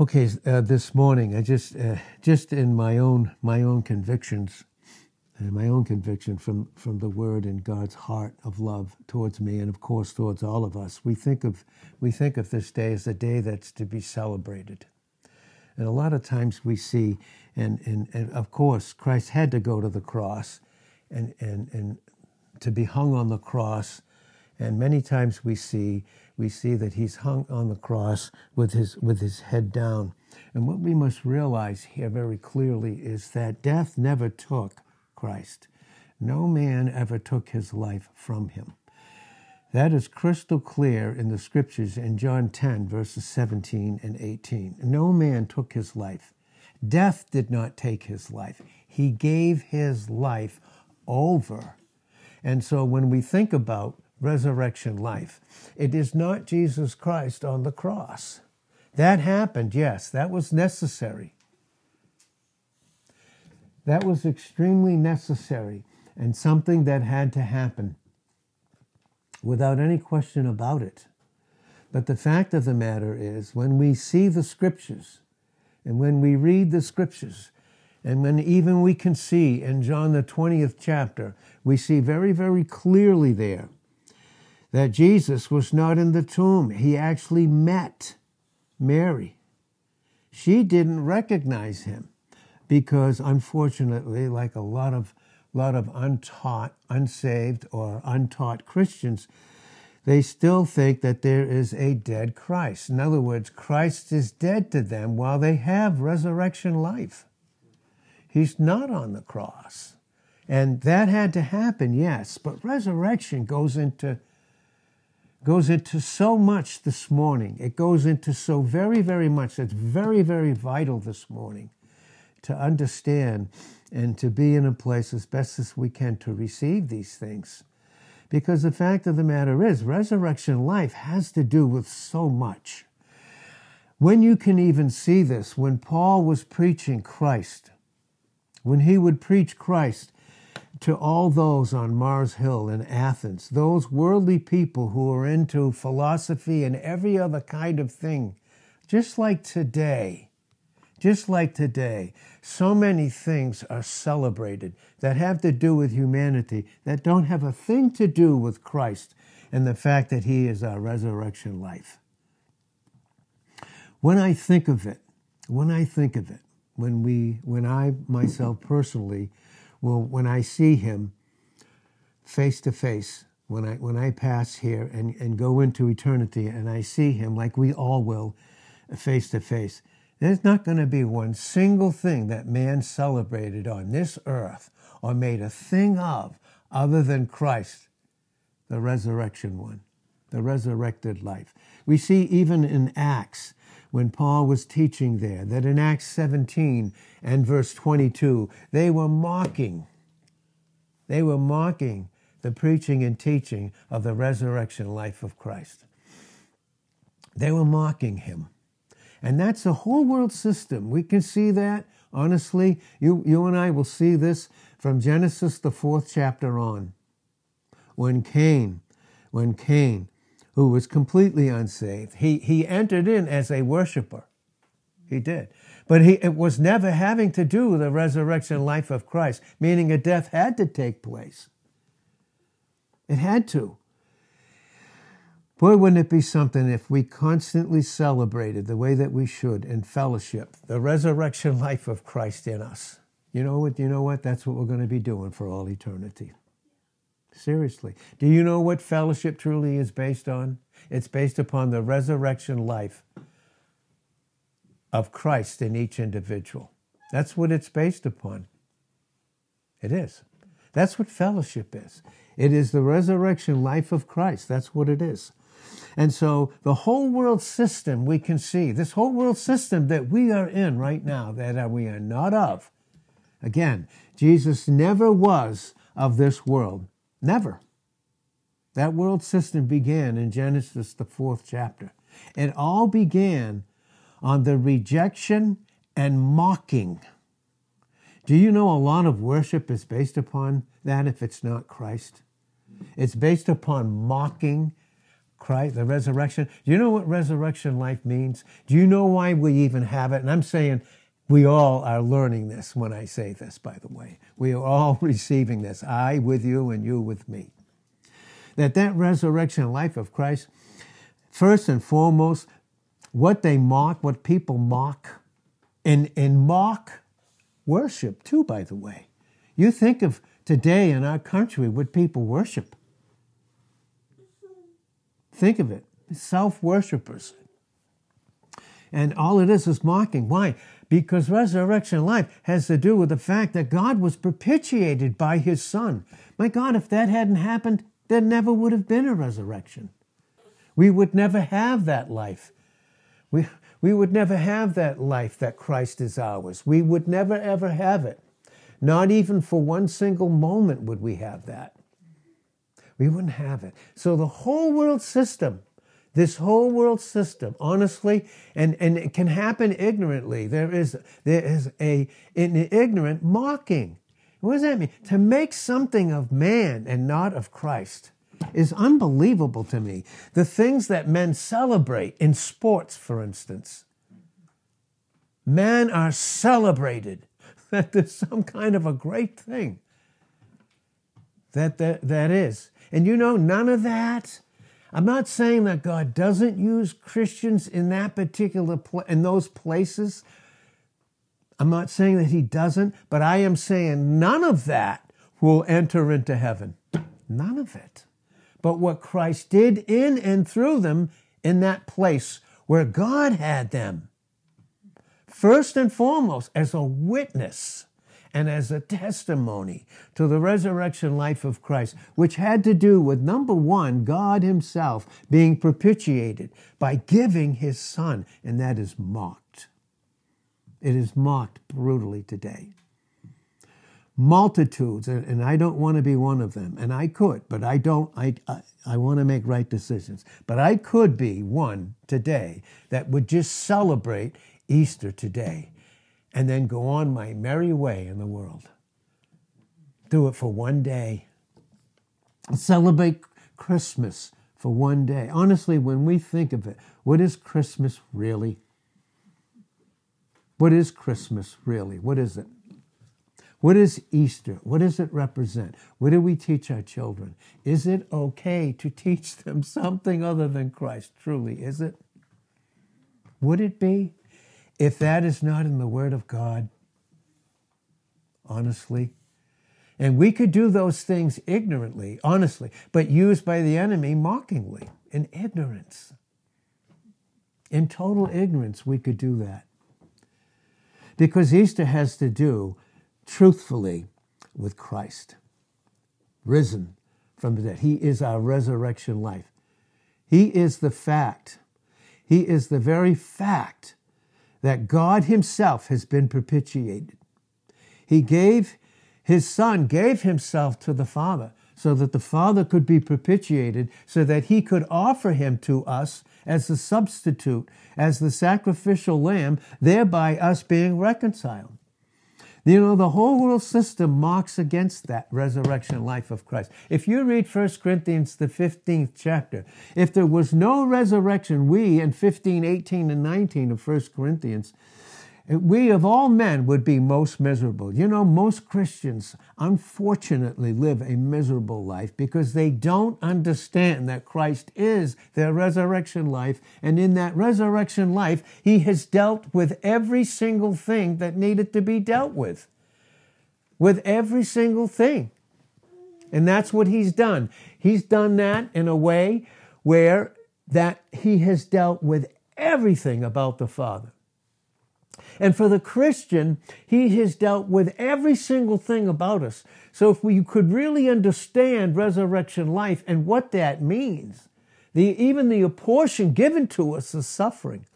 Okay, uh, this morning I just uh, just in my own my own convictions, and my own conviction from from the Word and God's heart of love towards me, and of course towards all of us. We think of we think of this day as a day that's to be celebrated, and a lot of times we see, and and, and of course Christ had to go to the cross, and and and to be hung on the cross and many times we see we see that he's hung on the cross with his with his head down. And what we must realize here very clearly is that death never took Christ. No man ever took his life from him. That is crystal clear in the scriptures in John 10, verses 17 and 18. No man took his life. Death did not take his life. He gave his life over. And so when we think about resurrection life. It is not Jesus Christ on the cross. That happened, yes, that was necessary. That was extremely necessary and something that had to happen without any question about it. But the fact of the matter is, when we see the scriptures and when we read the scriptures, and when even we can see in John the 20th chapter, we see very, very clearly there that Jesus was not in the tomb. He actually met Mary. She didn't recognize him because, unfortunately, like a lot of, lot of untaught, unsaved, or untaught Christians, they still think that there is a dead Christ. In other words, Christ is dead to them while they have resurrection life. He's not on the cross. And that had to happen, yes, but resurrection goes into goes into so much this morning. It goes into so very, very much. It's very, very vital this morning to understand and to be in a place as best as we can to receive these things. Because the fact of the matter is, resurrection life has to do with so much. When you can even see this, when Paul was preaching Christ, when he would preach Christ, to all those on Mars Hill in Athens, those worldly people who are into philosophy and every other kind of thing, just like today, just like today, so many things are celebrated that have to do with humanity that don't have a thing to do with Christ and the fact that He is our resurrection life. When I think of it, when I think of it, when we, when I myself personally well, when I see him face to face, when I when I pass here and, and go into eternity and I see him like we all will face to face, there's not going to be one single thing that man celebrated on this earth or made a thing of other than Christ, the resurrection one, the resurrected life. We see even in Acts when Paul was teaching there, that in Acts 17 and verse 22, they were mocking. They were mocking the preaching and teaching of the resurrection life of Christ. They were mocking him. And that's the whole world system. We can see that, honestly. You, you and I will see this from Genesis, the fourth chapter on. When Cain, when Cain who was completely unsaved. He, he entered in as a worshiper. He did. But he, it was never having to do with the resurrection life of Christ, meaning a death had to take place. It had to. Boy, wouldn't it be something if we constantly celebrated the way that we should in fellowship the resurrection life of Christ in us. You know what? You know what? That's what we're going to be doing for all eternity. Seriously. Do you know what fellowship truly is based on? It's based upon the resurrection life of Christ in each individual. That's what it's based upon. It is. That's what fellowship is. It is the resurrection life of Christ. That's what it is. And so the whole world system we can see, this whole world system that we are in right now, that we are not of, again, Jesus never was of this world. Never. That world system began in Genesis, the fourth chapter. It all began on the rejection and mocking. Do you know a lot of worship is based upon that if it's not Christ? It's based upon mocking Christ, the resurrection. Do you know what resurrection life means? Do you know why we even have it? And I'm saying we all are learning this when I say this, by the way. We are all receiving this, I with you and you with me. That that resurrection life of Christ, first and foremost, what they mock, what people mock, and, and mock worship too, by the way. You think of today in our country what people worship. Think of it self worshippers. And all it is is mocking. Why? Because resurrection life has to do with the fact that God was propitiated by his Son. My God, if that hadn't happened, there never would have been a resurrection. We would never have that life. We, we would never have that life that Christ is ours. We would never, ever have it. Not even for one single moment would we have that. We wouldn't have it. So the whole world system, this whole world system, honestly, and, and it can happen ignorantly. There is, there is a, an ignorant mocking. What does that mean? To make something of man and not of Christ is unbelievable to me. The things that men celebrate in sports, for instance, men are celebrated that there's some kind of a great thing that, that, that is. And you know, none of that. I'm not saying that God doesn't use Christians in that particular pl- in those places. I'm not saying that he doesn't, but I am saying none of that will enter into heaven. None of it. But what Christ did in and through them in that place where God had them first and foremost as a witness and as a testimony to the resurrection life of Christ, which had to do with number one, God Himself being propitiated by giving His Son, and that is mocked. It is mocked brutally today. Multitudes, and I don't want to be one of them, and I could, but I don't, I, I, I want to make right decisions. But I could be one today that would just celebrate Easter today and then go on my merry way in the world. Do it for one day. Celebrate Christmas for one day. Honestly, when we think of it, what is Christmas really? What is Christmas really? What is it? What is Easter? What does it represent? What do we teach our children? Is it okay to teach them something other than Christ? Truly, is it? Would it be? If that is not in the Word of God, honestly, and we could do those things ignorantly, honestly, but used by the enemy mockingly, in ignorance. In total ignorance, we could do that. Because Easter has to do, truthfully, with Christ, risen from the dead. He is our resurrection life. He is the fact. He is the very fact that God Himself has been propitiated. He gave, His Son gave Himself to the Father so that the Father could be propitiated, so that He could offer Him to us as the substitute, as the sacrificial lamb, thereby us being reconciled. You know, the whole world system mocks against that resurrection life of Christ. If you read 1 Corinthians, the 15th chapter, if there was no resurrection, we in 15, 18, and 19 of 1 Corinthians, we of all men would be most miserable. You know, most Christians unfortunately live a miserable life because they don't understand that Christ is their resurrection life. And in that resurrection life, He has dealt with every single thing that needed to be dealt with. With every single thing. And that's what He's done. He's done that in a way where that He has dealt with everything about the Father. And for the Christian, he has dealt with every single thing about us. So if we could really understand resurrection life and what that means, the, even the portion given to us is suffering,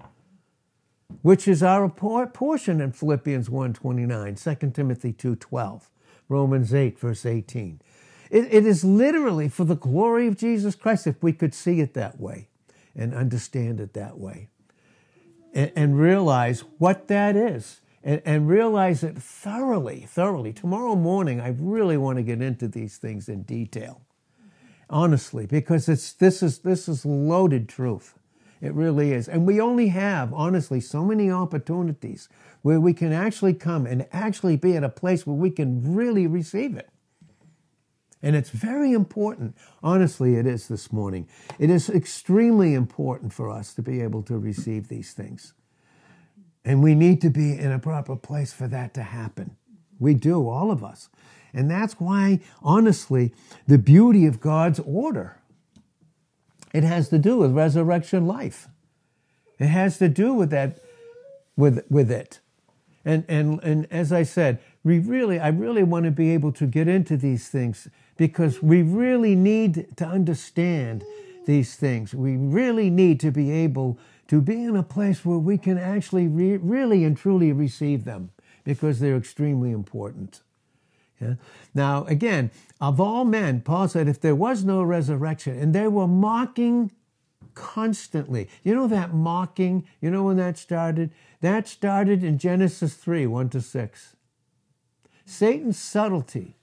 which is our portion in Philippians 1.29, 2 Timothy 2.12, Romans 8, verse 18. It, it is literally for the glory of Jesus Christ if we could see it that way and understand it that way and, and realize what that is and, and realize it thoroughly, thoroughly. Tomorrow morning, I really want to get into these things in detail honestly, because it's this is this is loaded truth. It really is. And we only have, honestly, so many opportunities where we can actually come and actually be at a place where we can really receive it. And it's very important. Honestly, it is this morning. It is extremely important for us to be able to receive these things. And we need to be in a proper place for that to happen. We do, all of us. And that's why, honestly, the beauty of God's order. It has to do with resurrection life. It has to do with that, with, with it. And, and, and as I said, we really, I really want to be able to get into these things because we really need to understand these things. We really need to be able to be in a place where we can actually re- really and truly receive them because they're extremely important. Yeah? Now, again, of all men, Paul said, if there was no resurrection, and they were mocking constantly. You know that mocking? You know when that started? That started in Genesis 3 1 to 6. Satan's subtlety.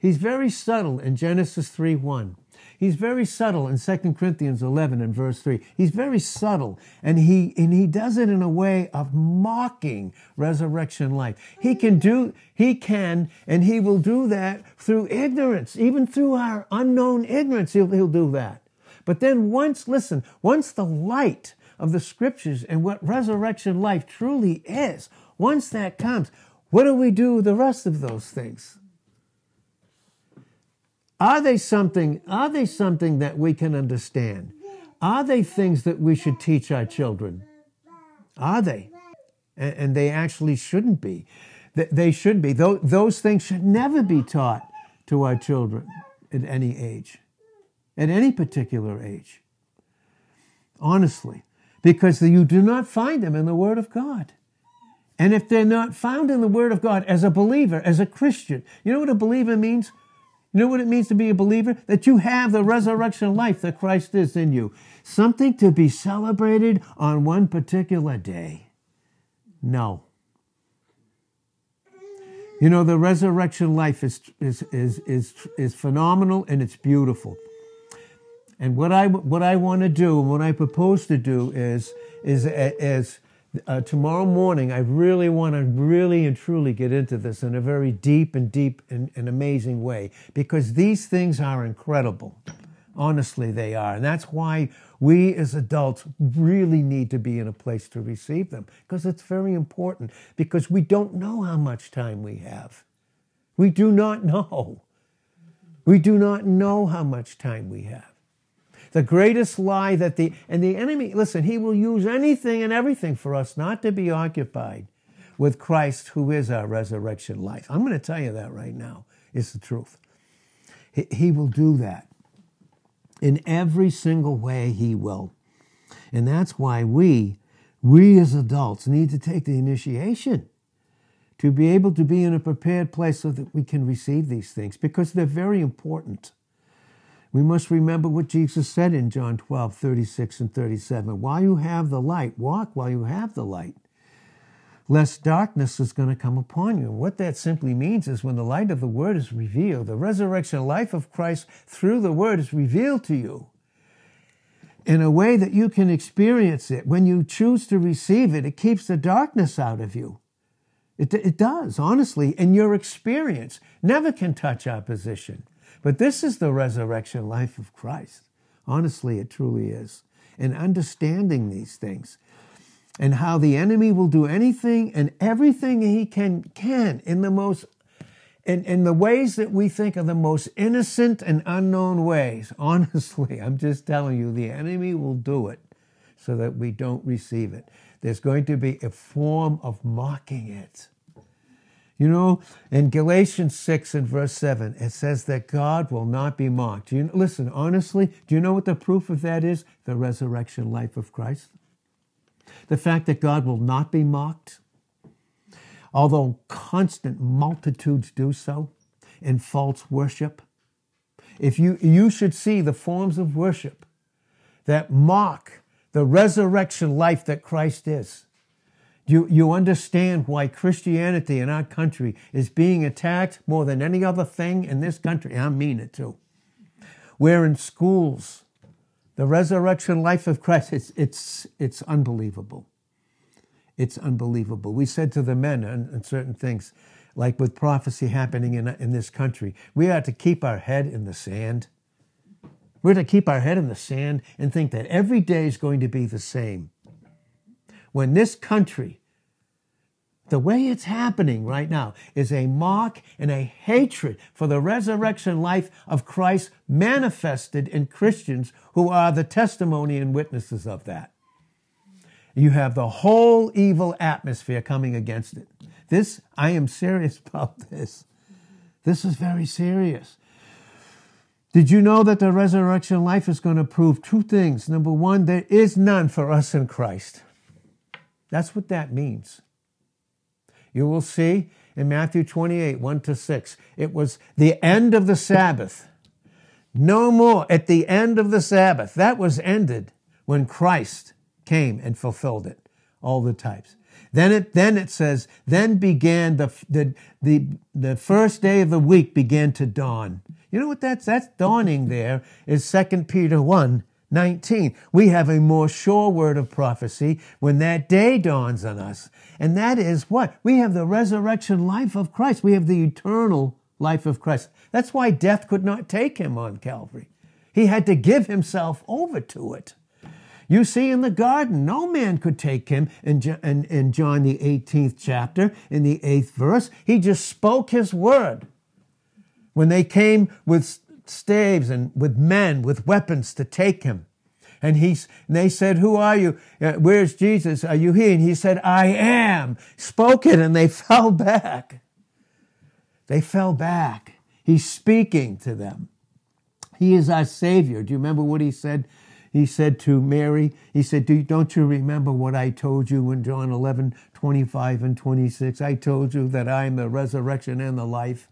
He's very subtle in Genesis 3 1. He's very subtle in 2 Corinthians 11 and verse 3. He's very subtle and he, and he does it in a way of mocking resurrection life. He can do, he can, and he will do that through ignorance, even through our unknown ignorance, he'll, he'll do that. But then once, listen, once the light of the scriptures and what resurrection life truly is, once that comes, what do we do with the rest of those things? Are they something, are they something that we can understand? Are they things that we should teach our children? Are they? And, and they actually shouldn't be. They should be. Those things should never be taught to our children at any age, at any particular age. Honestly, because you do not find them in the Word of God. And if they're not found in the Word of God as a believer, as a Christian, you know what a believer means? You know what it means to be a believer? That you have the resurrection life that Christ is in you. Something to be celebrated on one particular day. No. You know, the resurrection life is, is, is, is, is phenomenal and it's beautiful. And what I, what I want to do and what I propose to do is, is, is uh, tomorrow morning, I really want to really and truly get into this in a very deep and deep and, and amazing way because these things are incredible. Honestly, they are. And that's why we as adults really need to be in a place to receive them because it's very important because we don't know how much time we have. We do not know. We do not know how much time we have. The greatest lie that the, and the enemy, listen, he will use anything and everything for us not to be occupied with Christ, who is our resurrection life. I'm going to tell you that right now. It's the truth. He, he will do that. In every single way, he will. And that's why we, we as adults, need to take the initiation to be able to be in a prepared place so that we can receive these things because they're very important. We must remember what Jesus said in John 12, 36 and 37. While you have the light, walk while you have the light, lest darkness is going to come upon you. what that simply means is when the light of the Word is revealed, the resurrection life of Christ through the Word is revealed to you in a way that you can experience it. When you choose to receive it, it keeps the darkness out of you. It, it does, honestly, and your experience never can touch opposition. But this is the resurrection life of Christ. Honestly, it truly is. And understanding these things and how the enemy will do anything and everything he can can in the most in, in the ways that we think are the most innocent and unknown ways. Honestly, I'm just telling you, the enemy will do it so that we don't receive it. There's going to be a form of mocking it. You know, in Galatians 6 and verse 7, it says that God will not be mocked. You, listen, honestly, do you know what the proof of that is? The resurrection life of Christ. The fact that God will not be mocked, although constant multitudes do so in false worship. If you, you should see the forms of worship that mock the resurrection life that Christ is. You, you understand why Christianity in our country is being attacked more than any other thing in this country. I mean it too. We're in schools. The resurrection life of Christ, it's, it's, it's unbelievable. It's unbelievable. We said to the men on, certain things, like with prophecy happening in, in this country, we are to keep our head in the sand. We're to keep our head in the sand and think that every day is going to be the same. When this country, the way it's happening right now, is a mock and a hatred for the resurrection life of Christ manifested in Christians who are the testimony and witnesses of that. You have the whole evil atmosphere coming against it. This, I am serious about this. This is very serious. Did you know that the resurrection life is going to prove two things? Number one, there is none for us in Christ. That's what that means. You will see in Matthew 28, 1 to 6, it was the end of the Sabbath. No more at the end of the Sabbath. That was ended when Christ came and fulfilled it, all the types. Then it, then it says, then began the, the, the, the first day of the week began to dawn. You know what that's, that's dawning there is 2 Peter 1, 19. We have a more sure word of prophecy when that day dawns on us. And that is what? We have the resurrection life of Christ. We have the eternal life of Christ. That's why death could not take him on Calvary. He had to give himself over to it. You see, in the garden, no man could take him. In, John, the 18th chapter, in the 8th verse, he just spoke his word. When they came with staves and with men, with weapons to take him, and he, and they said, Who are you? Uh, where's Jesus? Are you here? And he said, I am. Spoke it, and they fell back. They fell back. He's speaking to them. He is our Savior. Do you remember what he said he said to Mary, he said, Don't you remember what I told you in John 11, 25 and 26? I told you that I am the resurrection and the life.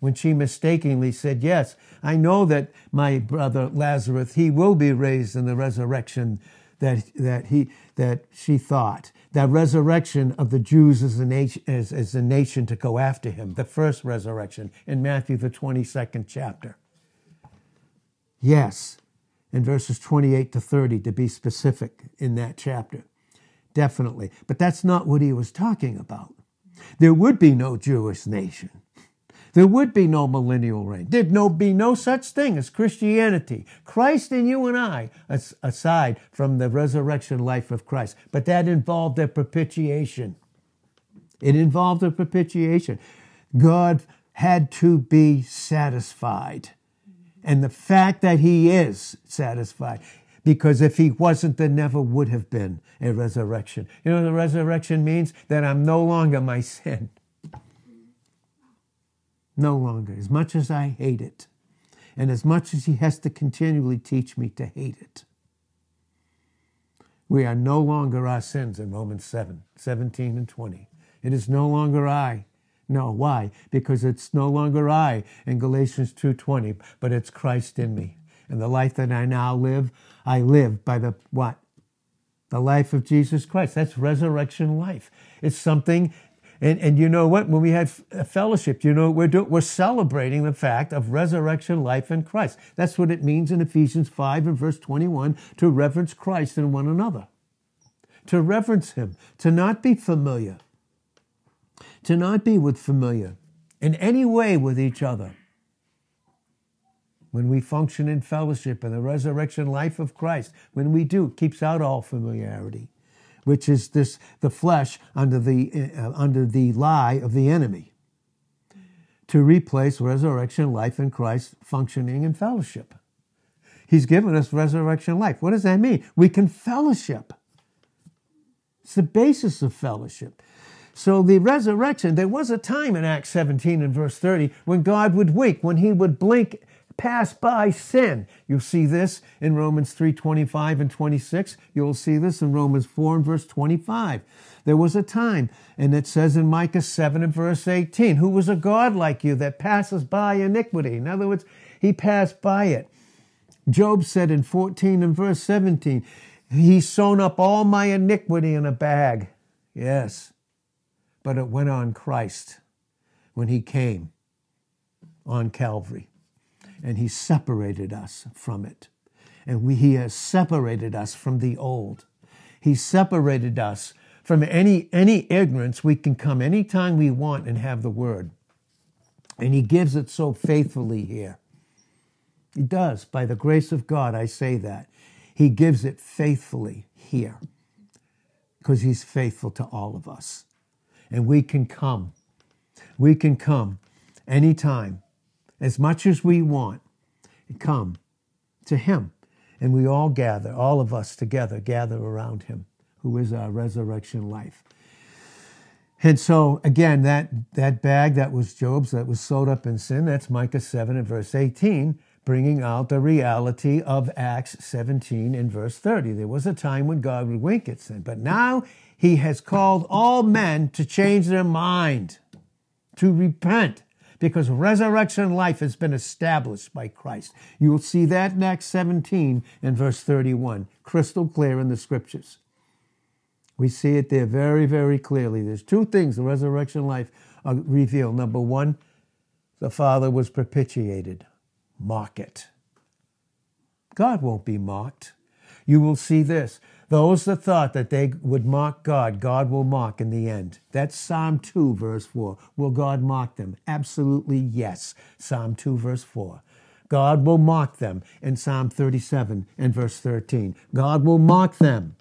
When she mistakenly said, Yes, I know that my brother Lazarus, he will be raised in the resurrection that, that, he, that she thought. That resurrection of the Jews as a, nation, as, as a nation to go after him, the first resurrection in Matthew, the 22nd chapter. Yes, in verses 28 to 30 to be specific in that chapter. Definitely. But that's not what he was talking about. There would be no Jewish nation. There would be no millennial reign. There'd no, be no such thing as Christianity. Christ and you and I, aside from the resurrection life of Christ. But that involved a propitiation. It involved a propitiation. God had to be satisfied and the fact that he is satisfied. Because if he wasn't, there never would have been a resurrection. You know, the resurrection means that I'm no longer my sin. No longer. As much as I hate it, and as much as he has to continually teach me to hate it, we are no longer our sins in Romans 7 17 and 20. It is no longer I no, why? Because it's no longer I in Galatians 2:20, but it's Christ in me. And the life that I now live, I live by the what? The life of Jesus Christ. That's resurrection life. It's something and, and you know what? When we had uh, fellowship, you know, we're, do, we're celebrating the fact of resurrection life in Christ. That's what it means in Ephesians 5 and verse 21 to reverence Christ in one another. To reverence Him, to not be familiar, to not be with familiar in any way with each other. When we function in fellowship in the resurrection life of Christ, when we do, keeps out all familiarity, which is this the flesh under the uh, under the lie of the enemy. To replace resurrection life in Christ functioning in fellowship. He's given us resurrection life. What does that mean? We can fellowship. It's the basis of fellowship. So the resurrection, there was a time in Acts 17 and verse 30 when God would wink, when he would blink pass by sin. You'll see this in Romans 3 25 and 26. You'll see this in Romans 4 and verse 25. There was a time, and it says in Micah 7 and verse 18, who was a God like you that passes by iniquity. In other words, he passed by it. Job said in 14 and verse 17, He's sewn up all my iniquity in a bag. Yes but it went on Christ when he came on Calvary. And he separated us from it. And we, he has separated us from the old. He separated us from any, any ignorance. We can come anytime we want and have the word. And he gives it so faithfully here. He does. By the grace of God, I say that. He gives it faithfully here because he's faithful to all of us. And we can come. We can come anytime, as much as we want, come to him. And we all gather, all of us together, gather around him, who is our resurrection life. And so, again, that, that bag that was Job's, that was sewed up in sin, that's Micah 7 and verse 18, bringing out the reality of Acts 17 and verse 30. There was a time when God would wink at sin, but now he has called all men to change their mind, to repent, because resurrection life has been established by Christ. You will see that in Acts 17 and verse 31, crystal clear in the scriptures. We see it there very, very clearly. There's two things the resurrection life uh, reveal. Number one, the Father was propitiated. Mock it. God won't be mocked. You will see this. Those that thought that they would mock God, God will mock in the end. That's Psalm 2, verse 4. Will God mock them? Absolutely yes. Psalm 2, verse 4. God will mock them in Psalm 37 and verse 13. God will mock them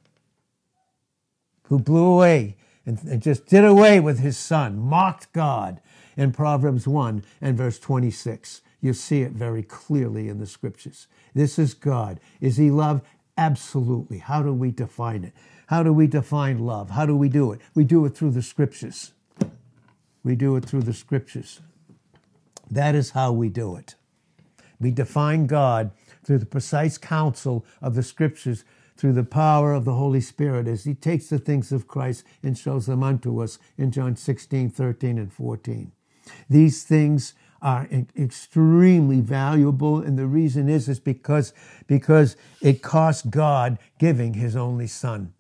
who blew away and, and just did away with his son, mocked God in Proverbs 1 and verse 26. You see it very clearly in the scriptures. This is God. Is he love? Absolutely. How do we define it? How do we define love? How do we do it? We do it through the scriptures. We do it through the scriptures. That is how we do it. We define God through the precise counsel of the scriptures through the power of the Holy Spirit as He takes the things of Christ and shows them unto us in John 16, 13, and 14. These things are extremely valuable, and the reason is is because, because it cost God giving His only Son.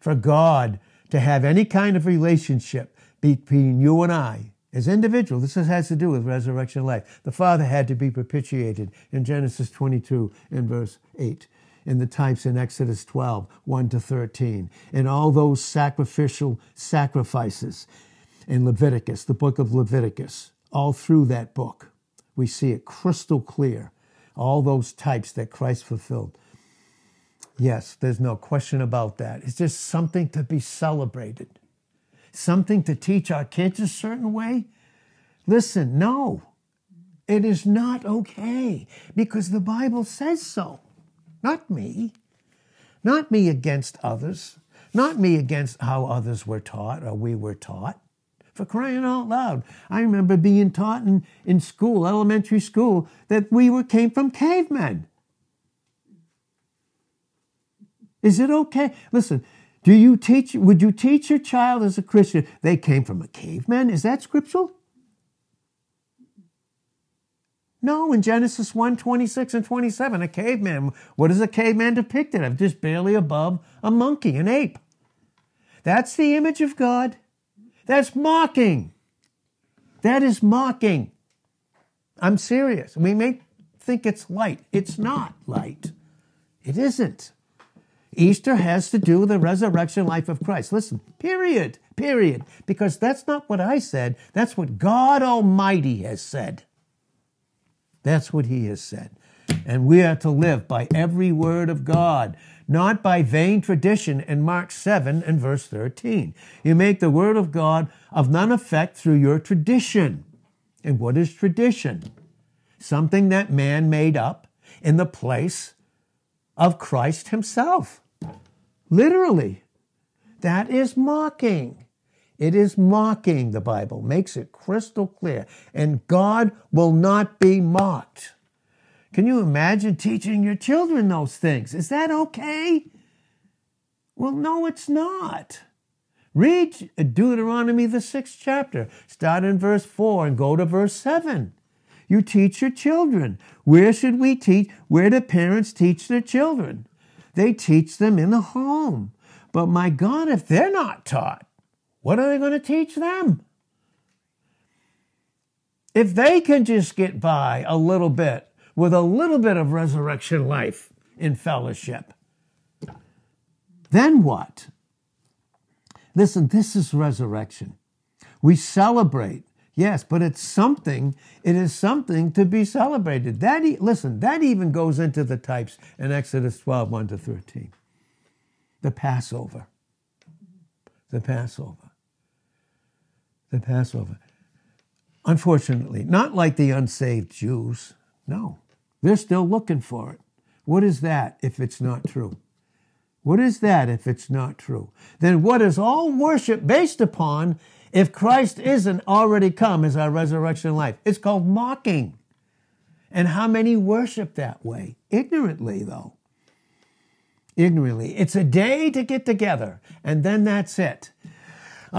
For God to have any kind of relationship between you and I, as individuals, this has to do with resurrection life. The Father had to be propitiated in Genesis 22 in verse 8, in the types in Exodus 12, 1 to 13, and all those sacrificial sacrifices in Leviticus, the book of Leviticus, all through that book. We see it crystal clear, all those types that Christ fulfilled. Yes, there's no question about that. It's just something to be celebrated something to teach our kids a certain way? Listen, no. It is not okay because the Bible says so. Not me. Not me against others. Not me against how others were taught or we were taught. For crying out loud. I remember being taught in, in school, elementary school, that we were came from cavemen. Is it okay? Listen, do you teach, would you teach your child as a Christian they came from a caveman? Is that scriptural? No, in Genesis 1 26 and 27, a caveman. What is a caveman depicted of? Just barely above a monkey, an ape. That's the image of God. That's mocking. That is mocking. I'm serious. We may think it's light. It's not light. It isn't. Easter has to do with the resurrection life of Christ. Listen, period, period. Because that's not what I said. That's what God Almighty has said. That's what He has said. And we are to live by every word of God, not by vain tradition in Mark 7 and verse 13. You make the word of God of none effect through your tradition. And what is tradition? Something that man made up in the place of Christ himself. Literally. That is mocking. It is mocking, the Bible makes it crystal clear. And God will not be mocked. Can you imagine teaching your children those things? Is that okay? Well, no, it's not. Read Deuteronomy, the sixth chapter. Start in verse 4 and go to verse 7. You teach your children. Where should we teach? Where do parents teach their children? They teach them in the home. But my God, if they're not taught, what are they going to teach them? if they can just get by a little bit with a little bit of resurrection life in fellowship, then what? Listen, this is resurrection. We celebrate, yes, but it's something, it is something to be celebrated. That listen, that even goes into the types in Exodus 12, 1 to 13. The Passover. The Passover. The Passover. Unfortunately, not like the unsaved Jews. No, they're still looking for it. What is that if it's not true? What is that if it's not true? Then what is all worship based upon if Christ isn't already come as our resurrection life? It's called mocking. And how many worship that way? Ignorantly, though. Ignorantly. It's a day to get together, and then that's it.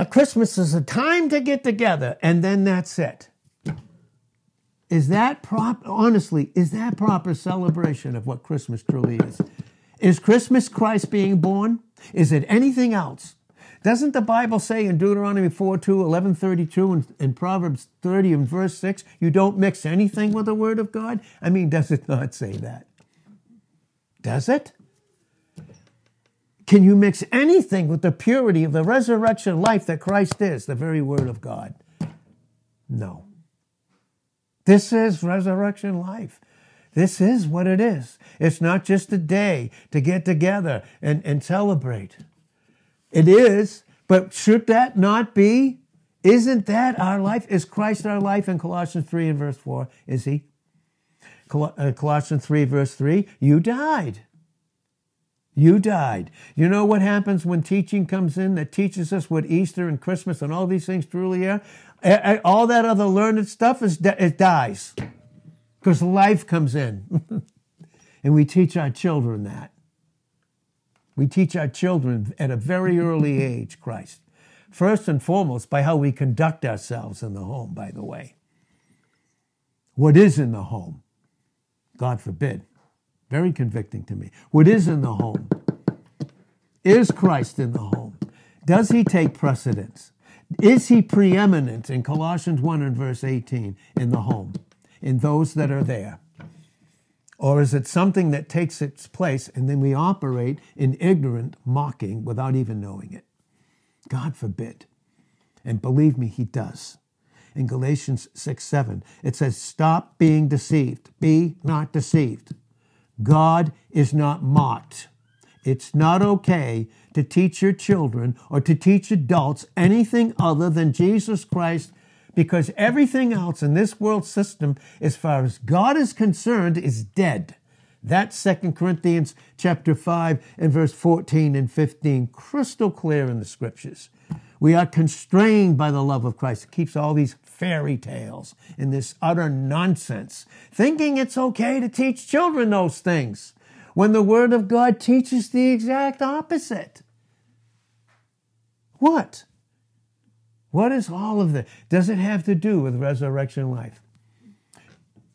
Christmas is a time to get together, and then that's it. Is that proper? Honestly, is that proper celebration of what Christmas truly is? Is Christmas Christ being born? Is it anything else? Doesn't the Bible say in Deuteronomy 4 2, 11 32, and in Proverbs 30 and verse 6, you don't mix anything with the Word of God? I mean, does it not say that? Does it? Can you mix anything with the purity of the resurrection life that Christ is, the very Word of God? No. This is resurrection life. This is what it is. It's not just a day to get together and, and celebrate. It is, but should that not be? Isn't that our life? Is Christ our life in Colossians 3 and verse 4? Is he? Uh, Colossians 3 verse 3, you died. You died. You know what happens when teaching comes in that teaches us what Easter and Christmas and all these things truly are? All that other learned stuff is it dies because life comes in. and we teach our children that. We teach our children at a very early age Christ. First and foremost, by how we conduct ourselves in the home, by the way. What is in the home? God forbid. Very convicting to me. What is in the home? Is Christ in the home? Does he take precedence? Is he preeminent in Colossians 1 and verse 18 in the home? in those that are there? Or is it something that takes its place and then we operate in ignorant mocking without even knowing it? God forbid. And believe me, He does. In Galatians 6 7, it says, Stop being deceived. Be not deceived. God is not mocked. It's not okay to teach your children or to teach adults anything other than Jesus Christ because everything else in this world system, as far as God is concerned, is dead. That's Second Corinthians chapter 5 and verse 14 and 15, crystal clear in the scriptures. We are constrained by the love of Christ. It keeps all these fairy tales and this utter nonsense, thinking it's okay to teach children those things when the Word of God teaches the exact opposite. What? What is all of this? Does it have to do with resurrection life?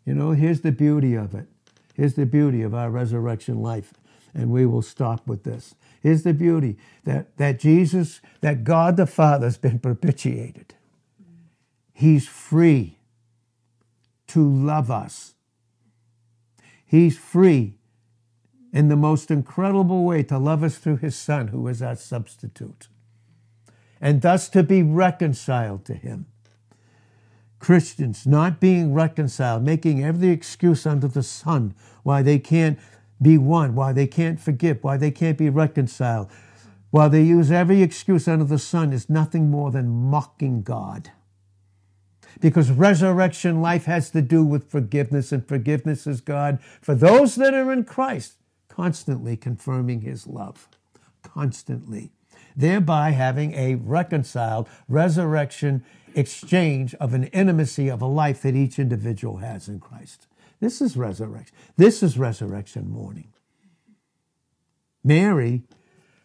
You know, here's the beauty of it. Here's the beauty of our resurrection life. And we will stop with this. Here's the beauty that, that Jesus, that God the Father has been propitiated. He's free to love us. He's free in the most incredible way to love us through his Son, who is our substitute and thus to be reconciled to Him. Christians not being reconciled, making every excuse under the sun why they can't be one, why they can't forgive, why they can't be reconciled, while they use every excuse under the sun is nothing more than mocking God. Because resurrection life has to do with forgiveness, and forgiveness is God for those that are in Christ, constantly confirming His love. Constantly thereby having a reconciled resurrection exchange of an intimacy of a life that each individual has in Christ. This is resurrection. This is resurrection morning. Mary,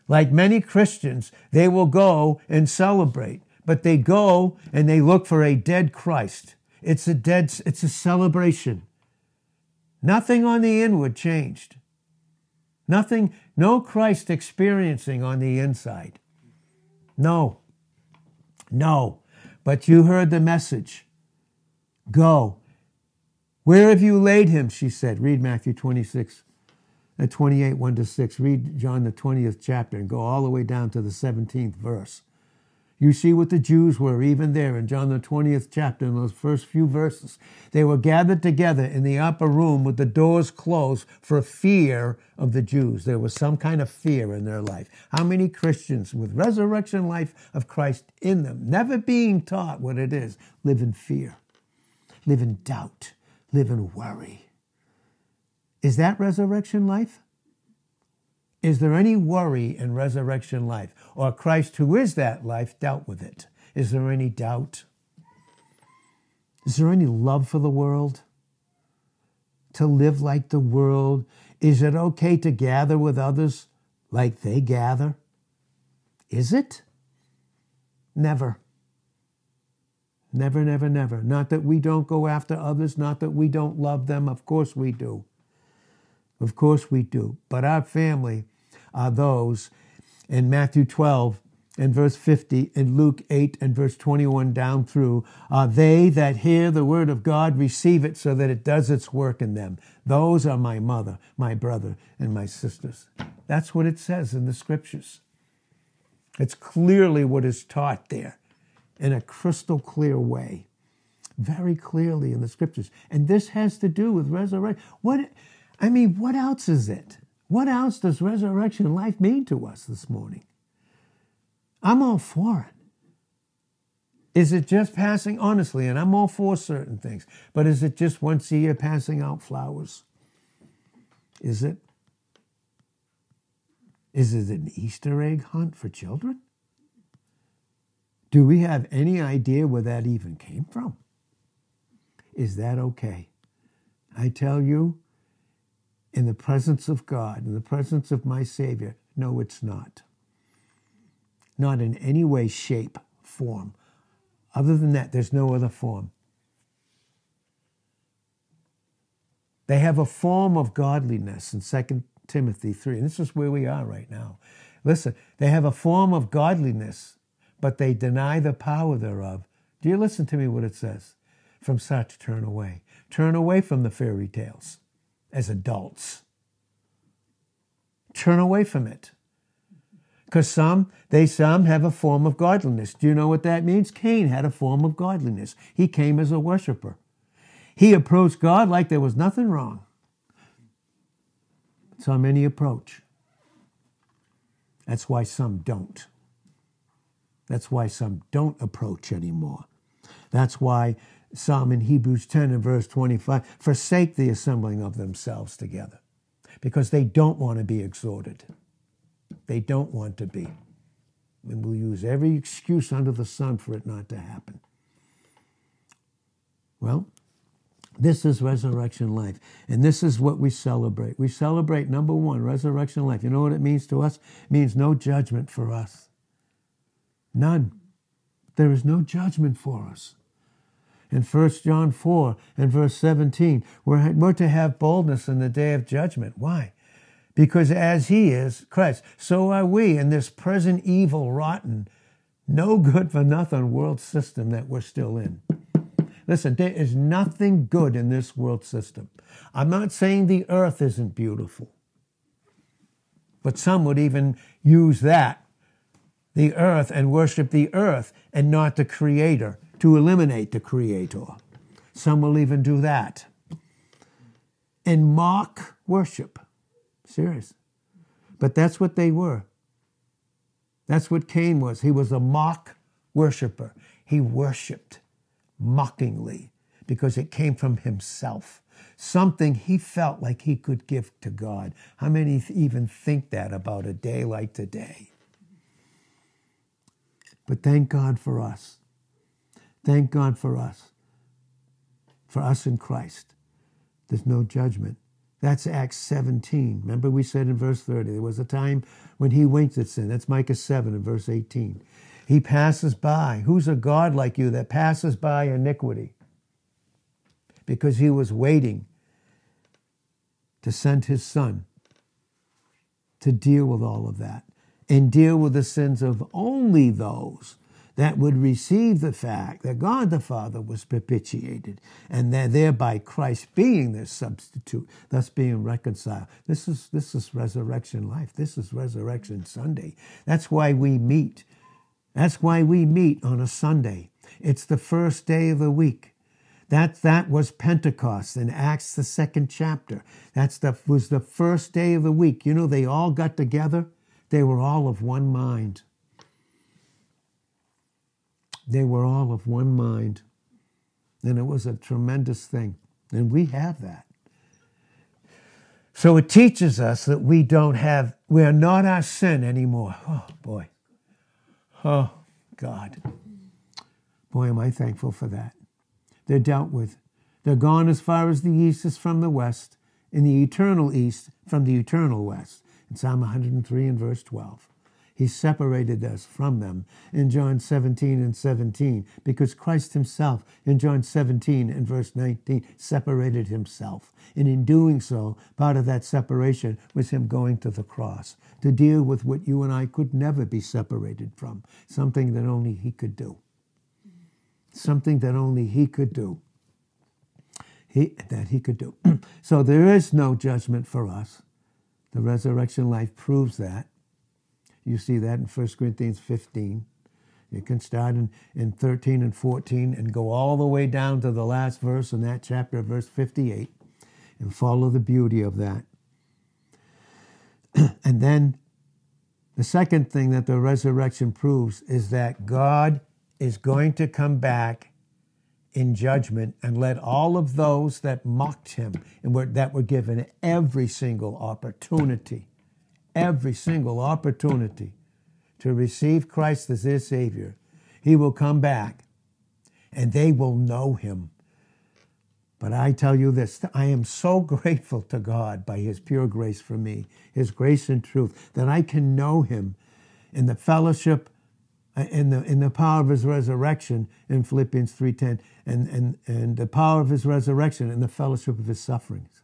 like many Christians, they will go and celebrate, but they go and they look for a dead Christ. It's a dead, it's a celebration. Nothing on the inward changed. Nothing, no Christ experiencing on the inside. No. No. But you heard the message. Go. Where have you laid him? She said. Read Matthew 26, uh, 28, 1 to 6. Read John the 20th chapter and go all the way down to the 17th verse. You see what the Jews were even there in John the 20th chapter, in those first few verses. They were gathered together in the upper room with the doors closed for fear of the Jews. There was some kind of fear in their life. How many Christians with resurrection life of Christ in them, never being taught what it is, live in fear, live in doubt, live in worry? Is that resurrection life? Is there any worry in resurrection life? Or Christ, who is that life, dealt with it? Is there any doubt? Is there any love for the world? To live like the world? Is it okay to gather with others like they gather? Is it? Never. Never, never, never. Not that we don't go after others, not that we don't love them. Of course we do. Of course we do. But our family are those in Matthew 12 and verse 50 and Luke 8 and verse 21 down through are they that hear the word of God receive it so that it does its work in them. Those are my mother, my brother, and my sisters. That's what it says in the scriptures. It's clearly what is taught there in a crystal clear way. Very clearly in the scriptures. And this has to do with resurrection. What I mean, what else is it? What else does resurrection life mean to us this morning? I'm all for it. Is it just passing, honestly, and I'm all for certain things, but is it just once a year passing out flowers? Is it? Is it an Easter egg hunt for children? Do we have any idea where that even came from? Is that okay? I tell you, in the presence of God, in the presence of my Savior? No, it's not. Not in any way, shape, form. Other than that, there's no other form. They have a form of godliness in 2 Timothy 3. And this is where we are right now. Listen, they have a form of godliness, but they deny the power thereof. Do you listen to me what it says? From such turn away. Turn away from the fairy tales as adults. Turn away from it. Because some, they some have a form of godliness. Do you know what that means? Cain had a form of godliness. He came as a worshiper. He approached God like there was nothing wrong. So many approach. That's why some don't. That's why some don't approach anymore. That's why some in Hebrews 10 and verse 25 forsake the assembling of themselves together because they don't want to be exhorted. They don't want to be. And we'll use every excuse under the sun for it not to happen. Well, this is resurrection life. And this is what we celebrate. We celebrate, number one, resurrection life. You know what it means to us? It means no judgment for us. None. There is no judgment for us in 1 John 4 and verse 17. We're, we're to have boldness in the day of judgment. Why? Because as he is, Christ, so are we in this present evil, rotten, no good for nothing world system that we're still in. Listen, there is nothing good in this world system. I'm not saying the earth isn't beautiful, but some would even use that, the earth, and worship the earth and not the creator to eliminate the Creator. Some will even do that. And mock worship. Serious. But that's what they were. That's what Cain was. He was a mock worshiper. He worshiped mockingly because it came from himself. Something he felt like he could give to God. How many even think that about a day like today? But thank God for us Thank God for us, for us in Christ. There's no judgment. That's Acts 17. Remember, we said in verse 30, there was a time when he winked at sin. That's Micah 7 in verse 18. He passes by. Who's a God like you that passes by iniquity? Because he was waiting to send his son to deal with all of that and deal with the sins of only those that would receive the fact that God the Father was propitiated and that thereby Christ being their substitute, thus being reconciled. This is, this is resurrection life. This is resurrection Sunday. That's why we meet. That's why we meet on a Sunday. It's the first day of the week. That, that was Pentecost in Acts, the second chapter. That's the, was the first day of the week. You know, they all got together. They were all of one mind. They were all of one mind. And it was a tremendous thing. And we have that. So it teaches us that we don't have, we are not our sin anymore. Oh, boy. Oh, God. Boy, am I thankful for that. They're dealt with. They're gone as far as the east is from the west, in the eternal east from the eternal west. In Psalm 103 and verse 12. He separated us from them in John 17 and 17 because Christ himself in John 17 and verse 19 separated himself. And in doing so, part of that separation was him going to the cross to deal with what you and I could never be separated from, something that only he could do. Something that only he could do. He, that he could do. so there is no judgment for us. The resurrection life proves that. You see that in 1 Corinthians 15. You can start in, in 13 and 14 and go all the way down to the last verse in that chapter, verse 58, and follow the beauty of that. and then the second thing that the resurrection proves is that God is going to come back in judgment and let all of those that mocked him and were, that were given every single opportunity every single opportunity to receive Christ as their Savior, He will come back and they will know Him. But I tell you this, I am so grateful to God by His pure grace for me, His grace and truth, that I can know Him in the fellowship, uh, in the, in the power of His resurrection in Philippians 3.10, and, and, and the power of His resurrection in the fellowship of His sufferings.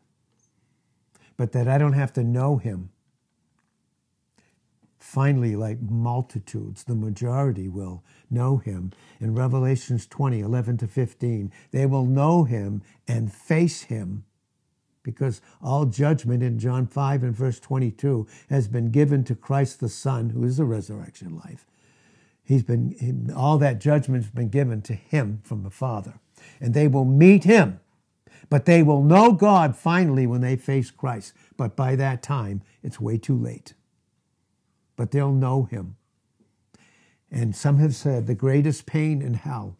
But that I don't have to know Him Finally, like multitudes, the majority will know him. In Revelations 20, 11 to 15, they will know him and face him because all judgment in John 5 and verse 22 has been given to Christ the Son, who is the resurrection life. He's been, all that judgment has been given to him from the Father. And they will meet him, but they will know God finally when they face Christ. But by that time, it's way too late but they'll know him. And some have said the greatest pain in hell,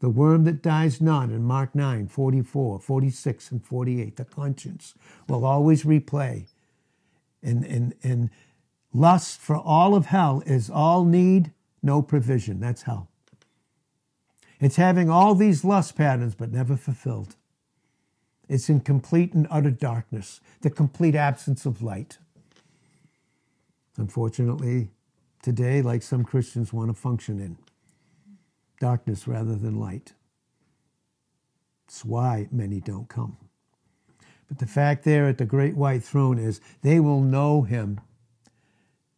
the worm that dies not in Mark 9, 44, 46, and 48, the conscience will always replay. And, and, and lust for all of hell is all need, no provision. That's hell. It's having all these lust patterns but never fulfilled. It's in complete and utter darkness, the complete absence of light. Unfortunately, today, like some Christians want to function in darkness rather than light. That's why many don't come. But the fact there at the great white throne is they will know him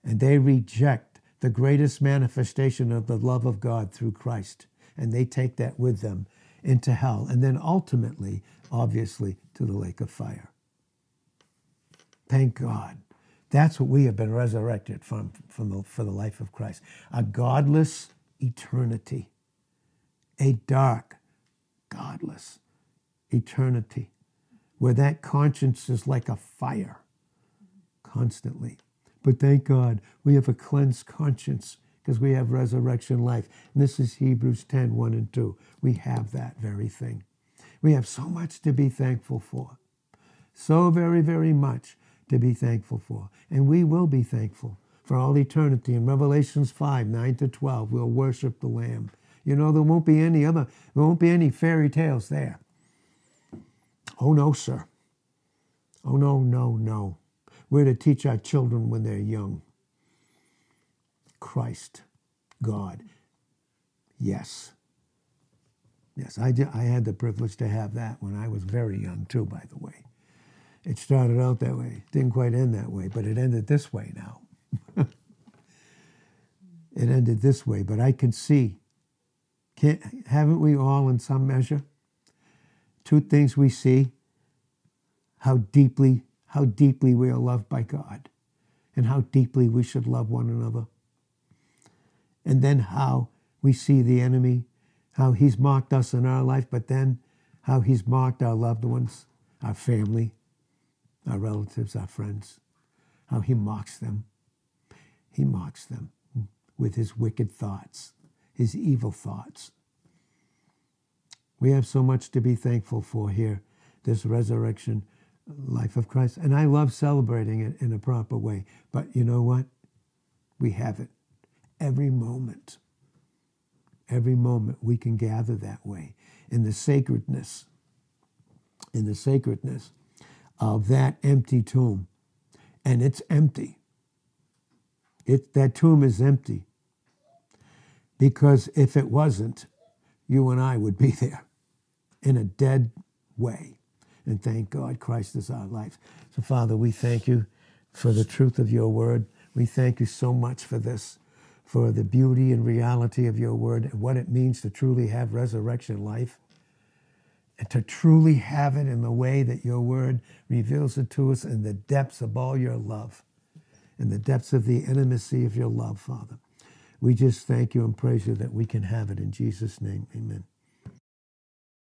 and they reject the greatest manifestation of the love of God through Christ. And they take that with them into hell and then ultimately, obviously, to the lake of fire. Thank God that's what we have been resurrected from, from the, for the life of Christ. A godless eternity, a dark, godless eternity, where that conscience is like a fire constantly. But thank God we have a cleansed conscience because we have resurrection life. And this is Hebrews 10 1 and 2. We have that very thing. We have so much to be thankful for. So very, very much to be thankful for. And we will be thankful for all eternity. In Revelations 5, 9 to 12, we'll worship the Lamb. You know, there won't be any other, there won't be any fairy tales there. Oh, no, sir. Oh, no, no, no. We're to teach our children when they're young. Christ, God. Yes. Yes, I, I had the privilege to have that when I was very young, too, by the way. It started out that way. It Didn't quite end that way, but it ended this way now. it ended this way, but I can see. Can't, haven't we all, in some measure? Two things we see how deeply, how deeply we are loved by God, and how deeply we should love one another. And then how we see the enemy, how he's mocked us in our life, but then how he's mocked our loved ones, our family, our relatives, our friends, how he mocks them. He mocks them with his wicked thoughts, his evil thoughts. We have so much to be thankful for here, this resurrection life of Christ. And I love celebrating it in a proper way. But you know what? We have it every moment. Every moment we can gather that way in the sacredness, in the sacredness of that empty tomb. And it's empty. It, that tomb is empty. Because if it wasn't, you and I would be there in a dead way. And thank God Christ is our life. So, Father, we thank you for the truth of your word. We thank you so much for this, for the beauty and reality of your word and what it means to truly have resurrection life and to truly have it in the way that your word reveals it to us in the depths of all your love, in the depths of the intimacy of your love, Father. We just thank you and praise you that we can have it in Jesus' name. Amen.